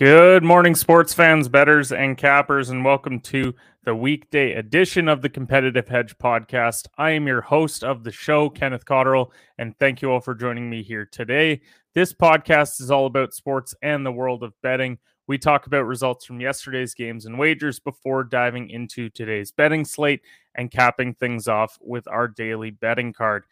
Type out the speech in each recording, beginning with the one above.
Good morning, sports fans, bettors, and cappers, and welcome to the weekday edition of the Competitive Hedge podcast. I am your host of the show, Kenneth Cotterill, and thank you all for joining me here today. This podcast is all about sports and the world of betting. We talk about results from yesterday's games and wagers before diving into today's betting slate and capping things off with our daily betting card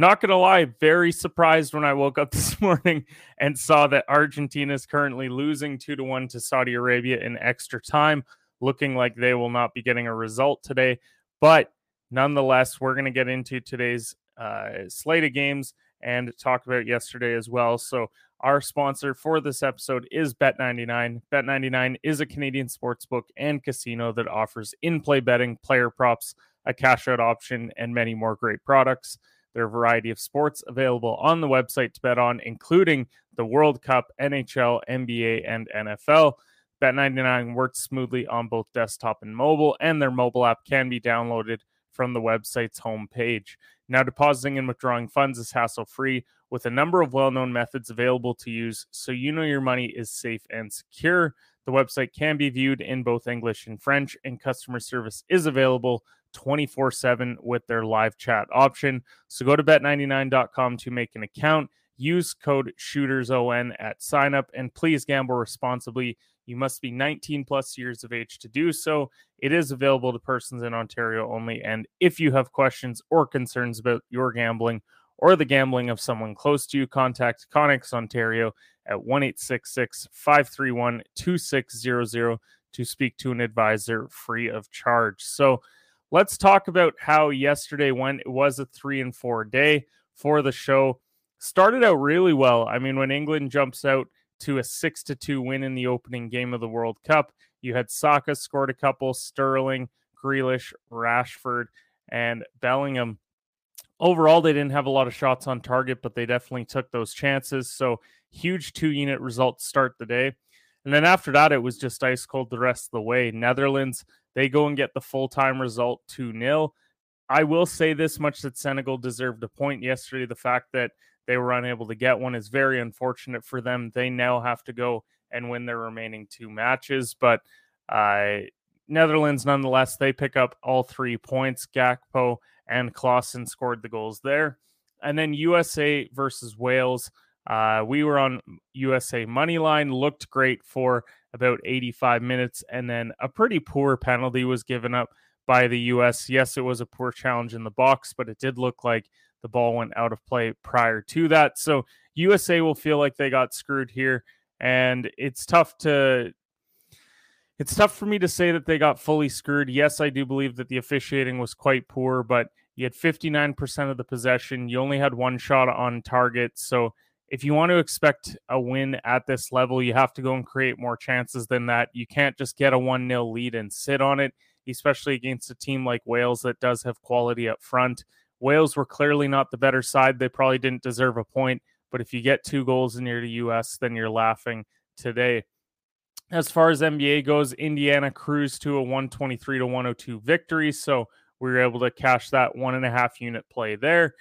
not gonna lie, very surprised when I woke up this morning and saw that Argentina is currently losing two to one to Saudi Arabia in extra time, looking like they will not be getting a result today. But nonetheless, we're gonna get into today's uh, slate of games and talk about yesterday as well. So our sponsor for this episode is Bet99. Bet99 is a Canadian sportsbook and casino that offers in-play betting, player props, a cash out option, and many more great products. There are a variety of sports available on the website to bet on, including the World Cup, NHL, NBA, and NFL. Bet99 works smoothly on both desktop and mobile, and their mobile app can be downloaded from the website's homepage. Now, depositing and withdrawing funds is hassle free with a number of well known methods available to use, so you know your money is safe and secure. The website can be viewed in both English and French, and customer service is available 24 7 with their live chat option. So go to bet99.com to make an account. Use code SHOOTERSON at sign up and please gamble responsibly. You must be 19 plus years of age to do so. It is available to persons in Ontario only. And if you have questions or concerns about your gambling or the gambling of someone close to you, contact Connex Ontario at 1 531 2600 to speak to an advisor free of charge. So, let's talk about how yesterday went. It was a three and four day for the show. Started out really well. I mean, when England jumps out to a six to two win in the opening game of the World Cup, you had Saka scored a couple, Sterling, Grealish, Rashford, and Bellingham. Overall, they didn't have a lot of shots on target, but they definitely took those chances. So, huge two unit results start the day. And then after that, it was just ice cold the rest of the way. Netherlands they go and get the full time result 2 0. I will say this much that Senegal deserved a point yesterday. The fact that they were unable to get one is very unfortunate for them. They now have to go and win their remaining two matches. But uh, Netherlands, nonetheless, they pick up all three points. Gakpo and Klaassen scored the goals there. And then USA versus Wales. Uh, we were on USA money line, looked great for about 85 minutes, and then a pretty poor penalty was given up by the U.S. Yes, it was a poor challenge in the box, but it did look like the ball went out of play prior to that. So USA will feel like they got screwed here, and it's tough to. It's tough for me to say that they got fully screwed. Yes, I do believe that the officiating was quite poor, but you had 59% of the possession. You only had one shot on target. So if you want to expect a win at this level, you have to go and create more chances than that. You can't just get a 1 0 lead and sit on it, especially against a team like Wales that does have quality up front. Wales were clearly not the better side. They probably didn't deserve a point, but if you get two goals near the U.S., then you're laughing today. As far as NBA goes, Indiana cruised to a 123 to 102 victory. So we were able to cash that one and a half unit play there.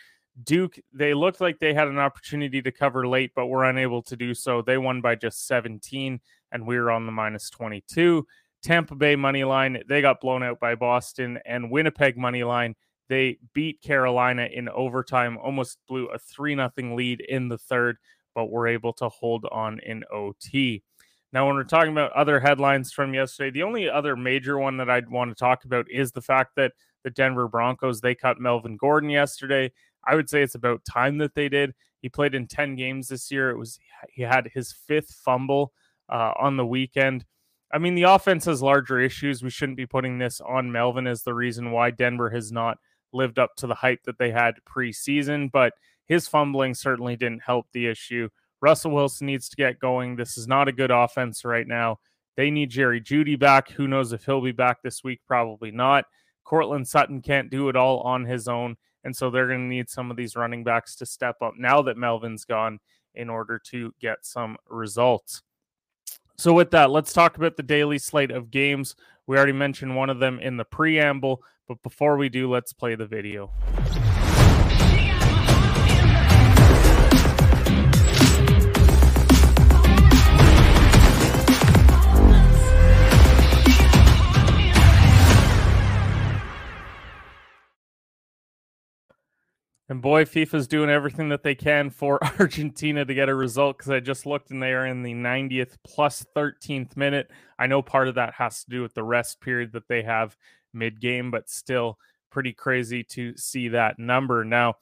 Duke, they looked like they had an opportunity to cover late, but were unable to do so. They won by just 17, and we were on the minus 22. Tampa Bay money line, they got blown out by Boston, and Winnipeg money line, they beat Carolina in overtime, almost blew a 3 0 lead in the third, but were able to hold on in OT. Now, when we're talking about other headlines from yesterday, the only other major one that I'd want to talk about is the fact that the Denver Broncos, they cut Melvin Gordon yesterday. I would say it's about time that they did. He played in 10 games this year. It was he had his fifth fumble uh, on the weekend. I mean, the offense has larger issues. We shouldn't be putting this on Melvin as the reason why Denver has not lived up to the hype that they had preseason, but his fumbling certainly didn't help the issue. Russell Wilson needs to get going. This is not a good offense right now. They need Jerry Jeudy back. Who knows if he'll be back this week? Probably not. Courtland Sutton can't do it all on his own. And so they're going to need some of these running backs to step up now that Melvin's gone in order to get some results. So, with that, let's talk about the daily slate of games. We already mentioned one of them in the preamble, but before we do, let's play the video. And boy, FIFA's doing everything that they can for Argentina to get a result because I just looked and they are in the 90th plus 13th minute. I know part of that has to do with the rest period that they have mid game, but still pretty crazy to see that number. Now,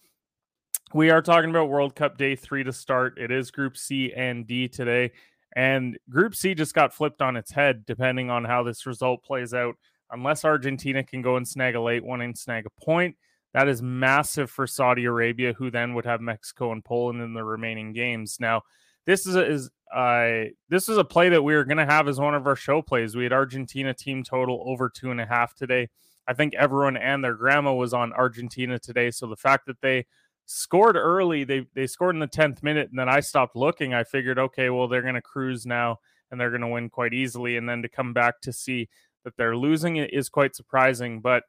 we are talking about World Cup day three to start. It is Group C and D today. And Group C just got flipped on its head depending on how this result plays out. Unless Argentina can go and snag a late one and snag a point that is massive for Saudi Arabia, who then would have Mexico and Poland in the remaining games. Now, this is a, is uh, this is a play that we are going to have as one of our show plays. We had Argentina team total over two and a half today. I think everyone and their grandma was on Argentina today. So the fact that they scored early, they they scored in the tenth minute, and then I stopped looking. I figured, okay, well they're going to cruise now, and they're going to win quite easily. And then to come back to see that they're losing it is quite surprising. But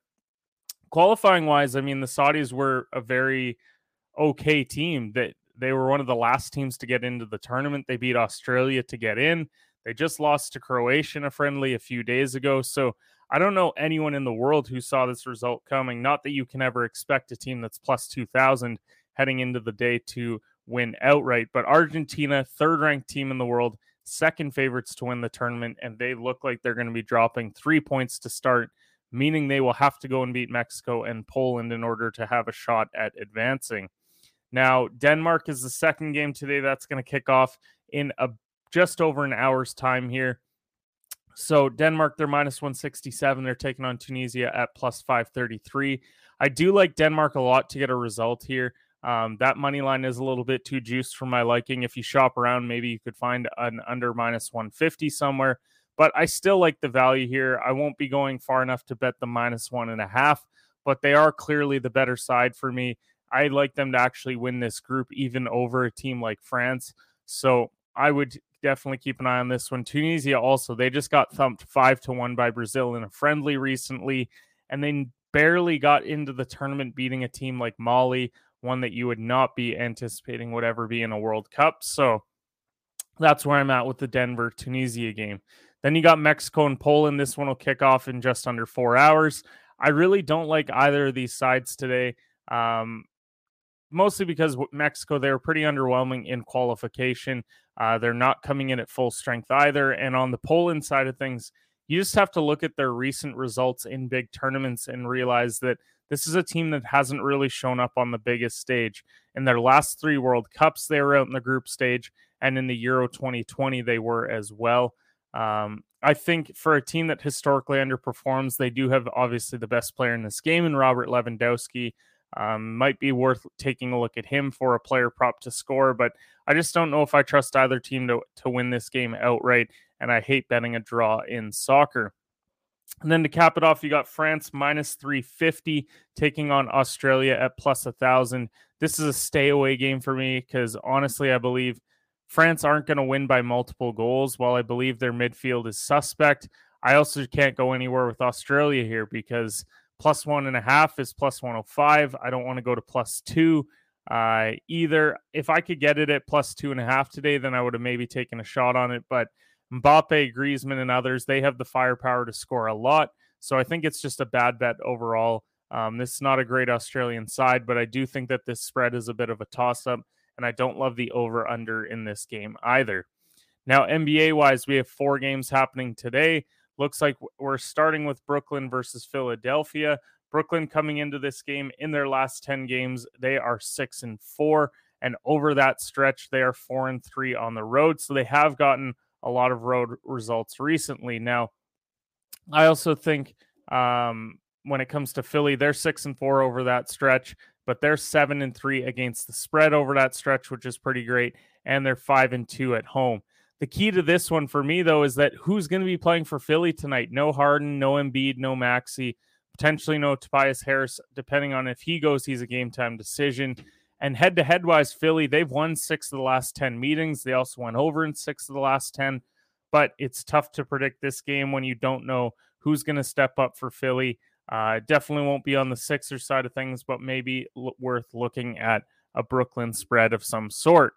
qualifying wise, I mean, the Saudis were a very okay team. That they were one of the last teams to get into the tournament. They beat Australia to get in. They just lost to Croatia in a friendly a few days ago. So I don't know anyone in the world who saw this result coming. Not that you can ever expect a team that's plus 2,000 heading into the day to win outright, but Argentina, third ranked team in the world, second favorites to win the tournament, and they look like they're going to be dropping three points to start meaning they will have to go and beat Mexico and Poland in order to have a shot at advancing. Now, Denmark is the second game today. That's going to kick off in a just over an hour's time here. So Denmark, they're minus 167. They're taking on Tunisia at plus 533. I do like Denmark a lot to get a result here. Um, that money line is a little bit too juiced for my liking. If you shop around, maybe you could find an under minus 150 somewhere but I still like the value here. I won't be going far enough to bet the minus one and a half, but they are clearly the better side for me. I like them to actually win this group, even over a team like France. So I would definitely keep an eye on this one. Tunisia also, they just got thumped five to one by Brazil in a friendly recently, and they barely got into the tournament beating a team like Mali, one that you would not be anticipating would ever be in a World Cup. So that's where I'm at with the Denver Tunisia game. Then you got Mexico and Poland. This one will kick off in just under four hours. I really don't like either of these sides today. Um, mostly because Mexico, they were pretty underwhelming in qualification. Uh, they're not coming in at full strength either. And on the Poland side of things, you just have to look at their recent results in big tournaments and realize that this is a team that hasn't really shown up on the biggest stage. In their last three World Cups, they were out in the group stage, and in the Euro 2020, they were as well. Um, I think for a team that historically underperforms, they do have obviously the best player in this game in Robert Lewandowski. Um, might be worth taking a look at him for a player prop to score, but I just don't know if I trust either team to, to win this game outright. And I hate betting a draw in soccer. And then to cap it off, you got France minus 350 taking on Australia at plus 1,000. This is a stay away game for me because honestly, I believe France aren't going to win by multiple goals. While I believe their midfield is suspect, I also can't go anywhere with Australia here because plus one and a half is plus 105. I don't want to go to plus two uh, either. If I could get it at plus two and a half today, then I would have maybe taken a shot on it. But Mbappe, Griezmann, and others, they have the firepower to score a lot. So I think it's just a bad bet overall. Um, this is not a great Australian side, but I do think that this spread is a bit of a toss up and I don't love the over under in this game either. Now, NBA wise, we have four games happening today. Looks like we're starting with Brooklyn versus Philadelphia. Brooklyn coming into this game in their last 10 games, they are six and four. And over that stretch, they are four and three on the road. So they have gotten a lot of road results recently. Now, I also think um, when it comes to Philly, they're six and four over that stretch, but they're seven and three against the spread over that stretch, which is pretty great. And they're five and two at home. The key to this one for me, though, is that who's going to be playing for Philly tonight? No Harden, no Embiid, no Maxey, potentially no Tobias Harris. Depending on if he goes, he's a game time decision. And head to head wise, Philly, they've won six of the last 10 meetings. They also went over in six of the last 10. But it's tough to predict this game when you don't know who's going to step up for Philly. Uh, definitely won't be on the Sixer side of things, but maybe l- worth looking at a Brooklyn spread of some sort.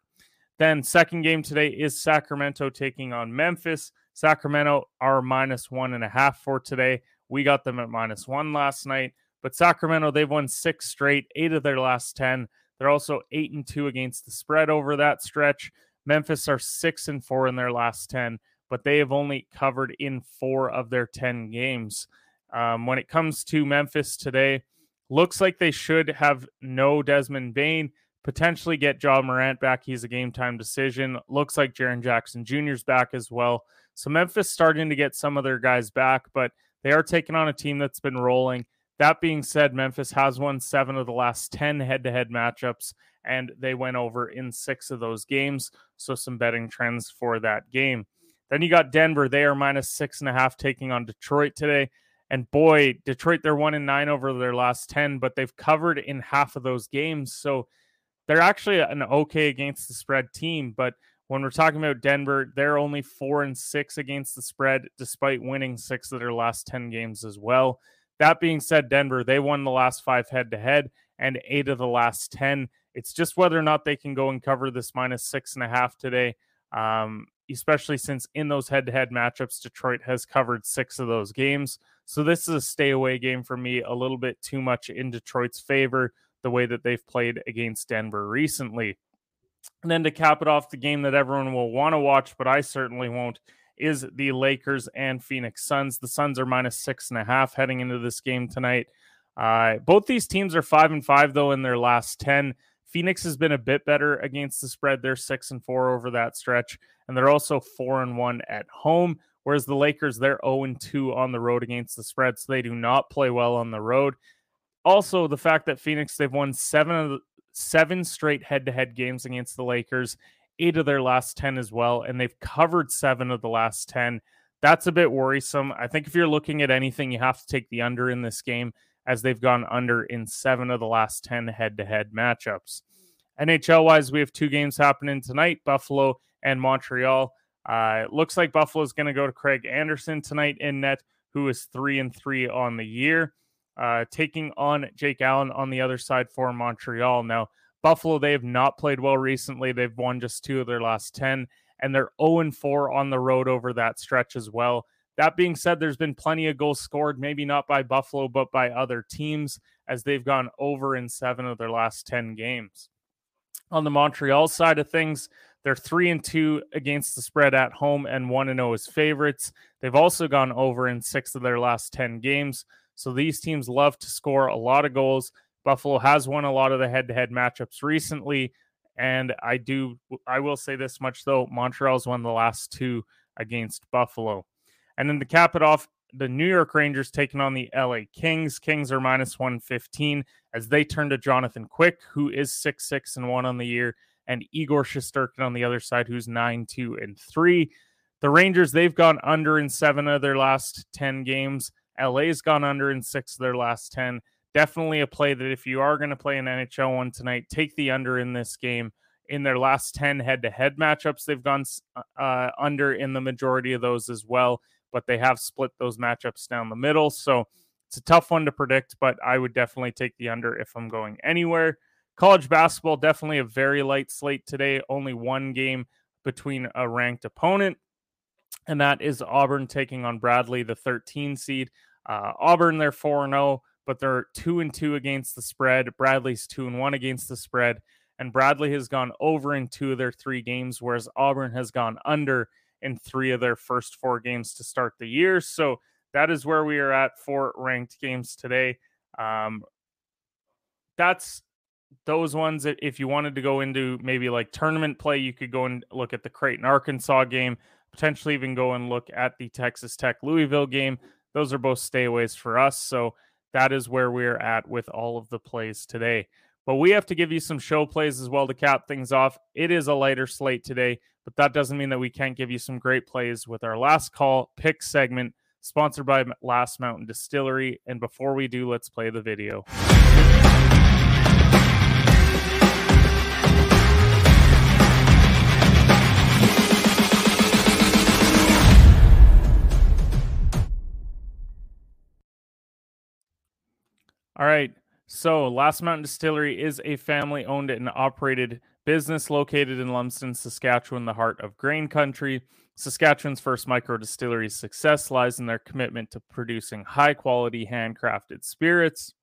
Then, second game today is Sacramento taking on Memphis. Sacramento are minus one and a half for today. We got them at minus one last night, but Sacramento, they've won six straight, eight of their last 10. They're also eight and two against the spread over that stretch. Memphis are six and four in their last 10, but they have only covered in four of their 10 games. Um, when it comes to Memphis today, looks like they should have no Desmond Bane, potentially get Ja Morant back. He's a game time decision. Looks like Jaren Jackson Jr.'s back as well. So Memphis starting to get some of their guys back, but they are taking on a team that's been rolling. That being said, Memphis has won seven of the last 10 head to head matchups, and they went over in six of those games. So, some betting trends for that game. Then you got Denver. They are minus six and a half taking on Detroit today. And boy, Detroit, they're one and nine over their last 10, but they've covered in half of those games. So, they're actually an okay against the spread team. But when we're talking about Denver, they're only four and six against the spread, despite winning six of their last 10 games as well. That being said, Denver, they won the last five head to head and eight of the last 10. It's just whether or not they can go and cover this minus six and a half today, um, especially since in those head to head matchups, Detroit has covered six of those games. So this is a stay away game for me, a little bit too much in Detroit's favor, the way that they've played against Denver recently. And then to cap it off, the game that everyone will want to watch, but I certainly won't, is the Lakers and Phoenix Suns. The Suns are minus six and a half heading into this game tonight. Uh, both these teams are five and five though in their last ten. Phoenix has been a bit better against the spread. They're six and four over that stretch, and they're also four and one at home. Whereas the Lakers, they're 0 and 2 on the road against the spread, so they do not play well on the road. Also, the fact that Phoenix, they've won seven of the, seven straight head to head games against the Lakers eight of their last 10 as well, and they've covered seven of the last 10. That's a bit worrisome. I think if you're looking at anything, you have to take the under in this game, as they've gone under in seven of the last 10 head to head matchups. NHL wise, we have two games happening tonight Buffalo and Montreal. Uh, it looks like Buffalo is going to go to Craig Anderson tonight in net, who is three and three on the year, uh, taking on Jake Allen on the other side for Montreal. Now, Buffalo, they have not played well recently. They've won just two of their last 10, and they're 0 4 on the road over that stretch as well. That being said, there's been plenty of goals scored, maybe not by Buffalo, but by other teams, as they've gone over in seven of their last 10 games. On the Montreal side of things, they're three and two against the spread at home and one and zero oh as favorites. They've also gone over in six of their last 10 games. So these teams love to score a lot of goals. Buffalo has won a lot of the head-to-head matchups recently, and I do I will say this much though: Montreal's won the last two against Buffalo, and then to cap it off, the New York Rangers taking on the LA Kings. Kings are minus 115 as they turn to Jonathan Quick, who is 6 6 and 1 on the year, and Igor Shesterkin on the other side, who's 9 2 and 3. The Rangers, they've gone under in seven of their last 10 games. LA's gone under in six of their last 10 definitely a play that if you are going to play an NHL one tonight, take the under in this game. In their last 10 head to head matchups, they've gone uh, under in the majority of those as well, but they have split those matchups down the middle. So it's a tough one to predict, but I would definitely take the under if I'm going anywhere. College basketball, definitely a very light slate today. Only one game between a ranked opponent, and that is Auburn taking on Bradley, the 13 seed. Uh, Auburn, they're 4 0 but they're two and two against the spread. Bradley's two and one against the spread, and Bradley has gone over in two of their three games, whereas Auburn has gone under in three of their first four games to start the year. So that is where we are at for ranked games today. Um, that's those ones that if you wanted to go into maybe like tournament play, you could go and look at the Creighton Arkansas game, potentially even go and look at the Texas Tech Louisville game. Those are both stayaways for us. So that is where we're at with all of the plays today. But we have to give you some show plays as well to cap things off. It is a lighter slate today, but that doesn't mean that we can't give you some great plays with our last call pick segment, sponsored by Last Mountain Distillery. And before we do, let's play the video. All right. So, Last Mountain Distillery is a family owned and operated business located in Lumsden, Saskatchewan, the heart of grain country. Saskatchewan's first micro distillery's success lies in their commitment to producing high quality handcrafted spirits.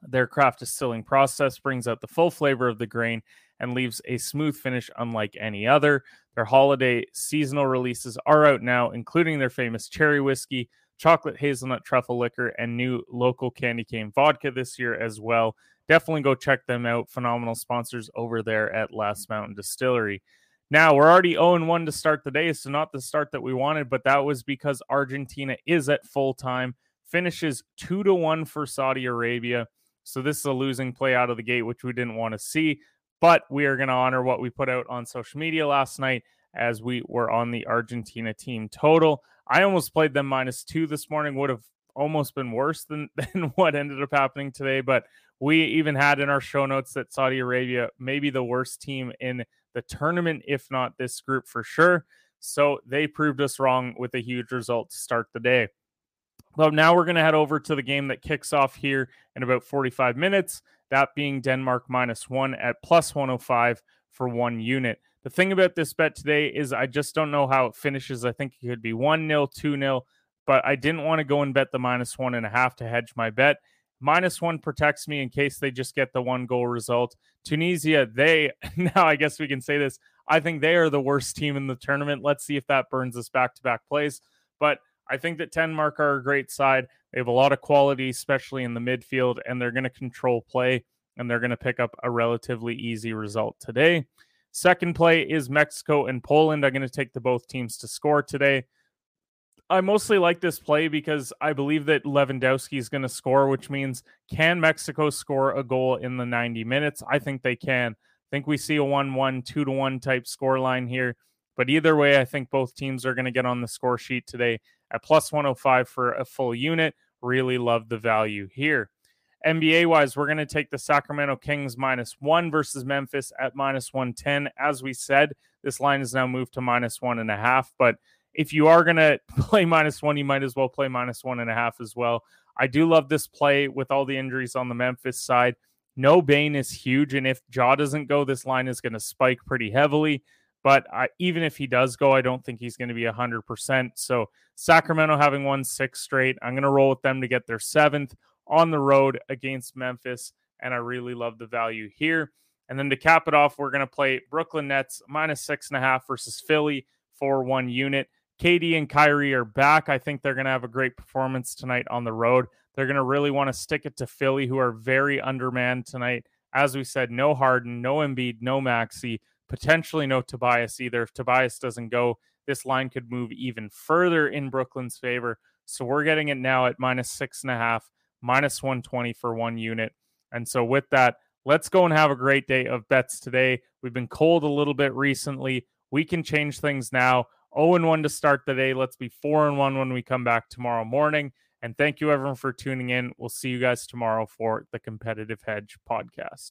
Their craft distilling process brings out the full flavor of the grain and leaves a smooth finish unlike any other. Their holiday seasonal releases are out now, including their famous cherry whiskey, chocolate hazelnut truffle liquor, and new local candy cane vodka this year as well. Definitely go check them out. Phenomenal sponsors over there at Last Mountain Distillery. Now, we're already 0 1 to start the day, so not the start that we wanted, but that was because Argentina is at full time, finishes 2 to 1 for Saudi Arabia. So this is a losing play out of the gate, which we didn't want to see. But we are going to honor what we put out on social media last night as we were on the Argentina team total. I almost played them minus two this morning, would have almost been worse than, than what ended up happening today. But we even had in our show notes that Saudi Arabia may be the worst team in the tournament, if not this group for sure. So they proved us wrong with a huge result to start the day. But now we're going to head over to the game that kicks off here in about 45 minutes, that being Denmark minus one at plus 105 for one unit. The thing about this bet today is I just don't know how it finishes. I think it could be 1 0, 2 0, but I didn't want to go and bet the minus one and a half to hedge my bet. Minus one protects me in case they just get the one goal result. Tunisia, they, now I guess we can say this, I think they are the worst team in the tournament. Let's see if that burns us back to back plays. But I think that Denmark are a great side. They have a lot of quality, especially in the midfield, and they're going to control play and they're going to pick up a relatively easy result today. Second play is Mexico and Poland. I'm going to take the both teams to score today. I mostly like this play because I believe that Lewandowski is going to score, which means can Mexico score a goal in the 90 minutes? I think they can. I think we see a 1 1, 2 to 1 type score line here. But either way, I think both teams are going to get on the score sheet today at plus 105 for a full unit. Really love the value here. NBA wise, we're going to take the Sacramento Kings minus one versus Memphis at minus 110. As we said, this line is now moved to minus one and a half. But if you are going to play minus one, you might as well play minus one and a half as well. I do love this play with all the injuries on the Memphis side. No Bane is huge. And if Ja doesn't go, this line is going to spike pretty heavily. But I, even if he does go, I don't think he's going to be 100%. So Sacramento having won six straight, I'm going to roll with them to get their seventh on the road against Memphis. And I really love the value here. And then to cap it off, we're going to play Brooklyn Nets minus six and a half versus Philly for one unit. KD and Kyrie are back. I think they're going to have a great performance tonight on the road. They're going to really want to stick it to Philly, who are very undermanned tonight. As we said, no Harden, no Embiid, no Maxey, potentially no Tobias either. If Tobias doesn't go, this line could move even further in Brooklyn's favor. So we're getting it now at minus six and a half minus 120 for one unit. And so, with that, let's go and have a great day of bets today. We've been cold a little bit recently. We can change things now. 0 and 1 to start the day. Let's be 4 and 1 when we come back tomorrow morning. And thank you, everyone, for tuning in. We'll see you guys tomorrow for the Competitive Hedge podcast.